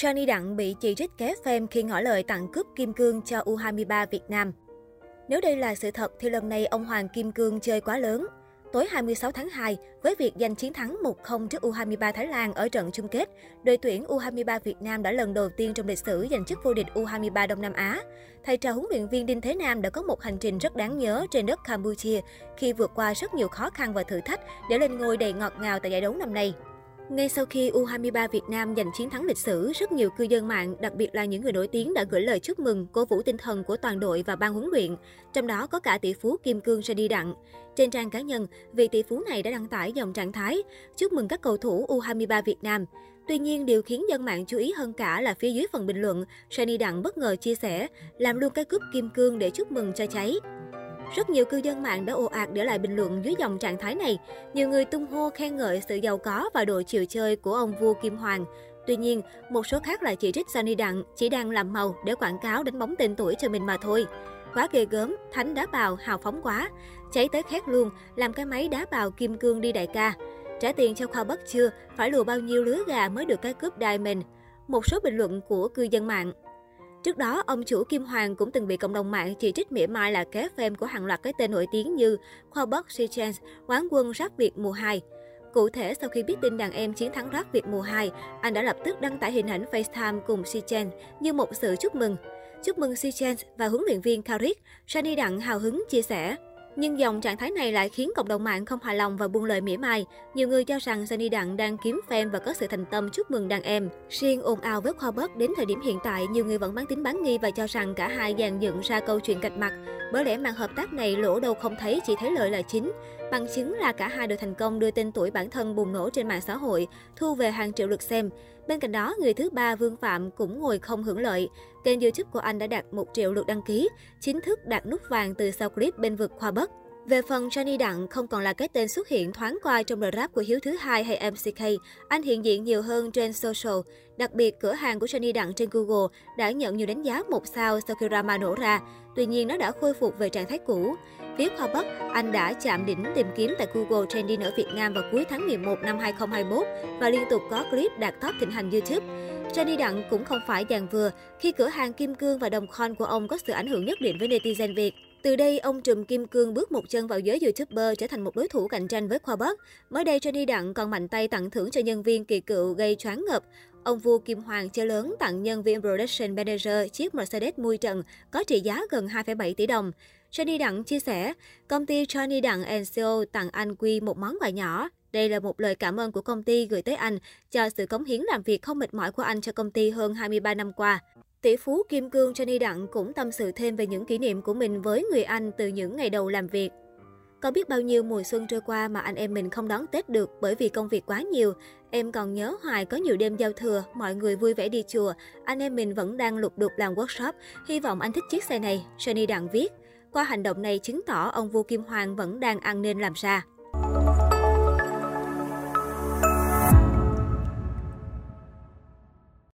Sunny Đặng bị chỉ trích ké phim khi ngỏ lời tặng cúp kim cương cho U23 Việt Nam. Nếu đây là sự thật thì lần này ông Hoàng Kim Cương chơi quá lớn. Tối 26 tháng 2, với việc giành chiến thắng 1-0 trước U23 Thái Lan ở trận chung kết, đội tuyển U23 Việt Nam đã lần đầu tiên trong lịch sử giành chức vô địch U23 Đông Nam Á. Thầy trò huấn luyện viên Đinh Thế Nam đã có một hành trình rất đáng nhớ trên đất Campuchia khi vượt qua rất nhiều khó khăn và thử thách để lên ngôi đầy ngọt ngào tại giải đấu năm nay. Ngay sau khi U23 Việt Nam giành chiến thắng lịch sử, rất nhiều cư dân mạng, đặc biệt là những người nổi tiếng đã gửi lời chúc mừng, cố vũ tinh thần của toàn đội và ban huấn luyện, trong đó có cả tỷ phú Kim Cương đi Đặng. Trên trang cá nhân, vị tỷ phú này đã đăng tải dòng trạng thái chúc mừng các cầu thủ U23 Việt Nam. Tuy nhiên, điều khiến dân mạng chú ý hơn cả là phía dưới phần bình luận, Sunny Đặng bất ngờ chia sẻ, làm luôn cái cúp kim cương để chúc mừng cho cháy. Rất nhiều cư dân mạng đã ồ ạt để lại bình luận dưới dòng trạng thái này. Nhiều người tung hô khen ngợi sự giàu có và độ chiều chơi của ông vua Kim Hoàng. Tuy nhiên, một số khác lại chỉ trích Sunny Đặng chỉ đang làm màu để quảng cáo đánh bóng tên tuổi cho mình mà thôi. Quá ghê gớm, thánh đá bào hào phóng quá. Cháy tới khét luôn, làm cái máy đá bào kim cương đi đại ca. Trả tiền cho khoa bất chưa, phải lùa bao nhiêu lứa gà mới được cái cướp Diamond. Một số bình luận của cư dân mạng. Trước đó, ông chủ Kim Hoàng cũng từng bị cộng đồng mạng chỉ trích mỉa mai là kế phim của hàng loạt cái tên nổi tiếng như Khoa Si Chance, quán quân Rap Việt mùa 2. Cụ thể, sau khi biết tin đàn em chiến thắng Rap Việt mùa 2, anh đã lập tức đăng tải hình ảnh FaceTime cùng Si Chen như một sự chúc mừng. Chúc mừng Si Chen và huấn luyện viên Karik, Shani Đặng hào hứng chia sẻ. Nhưng dòng trạng thái này lại khiến cộng đồng mạng không hài lòng và buông lời mỉa mai. Nhiều người cho rằng Sunny Đặng đang kiếm fan và có sự thành tâm chúc mừng đàn em. Riêng ồn ào với Khoa Bớt đến thời điểm hiện tại, nhiều người vẫn bán tính bán nghi và cho rằng cả hai dàn dựng ra câu chuyện cạch mặt. Bởi lẽ màn hợp tác này lỗ đâu không thấy, chỉ thấy lợi là chính. Bằng chứng là cả hai đều thành công đưa tên tuổi bản thân bùng nổ trên mạng xã hội, thu về hàng triệu lượt xem. Bên cạnh đó, người thứ ba Vương Phạm cũng ngồi không hưởng lợi. Kênh YouTube của anh đã đạt 1 triệu lượt đăng ký, chính thức đạt nút vàng từ sau clip bên vực Khoa Bất. Về phần Johnny Đặng không còn là cái tên xuất hiện thoáng qua trong đợt rap của Hiếu thứ hai hay MCK, anh hiện diện nhiều hơn trên social. Đặc biệt, cửa hàng của Johnny Đặng trên Google đã nhận nhiều đánh giá một sao sau khi drama nổ ra. Tuy nhiên, nó đã khôi phục về trạng thái cũ. Viết Hoa Bắc, anh đã chạm đỉnh tìm kiếm tại Google Trending ở Việt Nam vào cuối tháng 11 năm 2021 và liên tục có clip đạt top thịnh hành YouTube. Johnny Đặng cũng không phải dàn vừa khi cửa hàng kim cương và đồng coin của ông có sự ảnh hưởng nhất định với netizen Việt. Từ đây, ông Trùm Kim Cương bước một chân vào giới YouTuber trở thành một đối thủ cạnh tranh với Khoa Bắc. Mới đây, Johnny Đặng còn mạnh tay tặng thưởng cho nhân viên kỳ cựu gây choáng ngợp. Ông vua Kim Hoàng chơi lớn tặng nhân viên Production Manager chiếc Mercedes mui trần có trị giá gần 2,7 tỷ đồng. Johnny Đặng chia sẻ, công ty Johnny Đặng Co tặng anh Quy một món quà nhỏ. Đây là một lời cảm ơn của công ty gửi tới anh cho sự cống hiến làm việc không mệt mỏi của anh cho công ty hơn 23 năm qua. Tỷ phú Kim Cương Johnny Đặng cũng tâm sự thêm về những kỷ niệm của mình với người anh từ những ngày đầu làm việc. Có biết bao nhiêu mùa xuân trôi qua mà anh em mình không đón Tết được bởi vì công việc quá nhiều. Em còn nhớ hoài có nhiều đêm giao thừa, mọi người vui vẻ đi chùa. Anh em mình vẫn đang lục đục làm workshop. Hy vọng anh thích chiếc xe này, Johnny Đặng viết. Qua hành động này chứng tỏ ông vua Kim Hoàng vẫn đang ăn nên làm ra.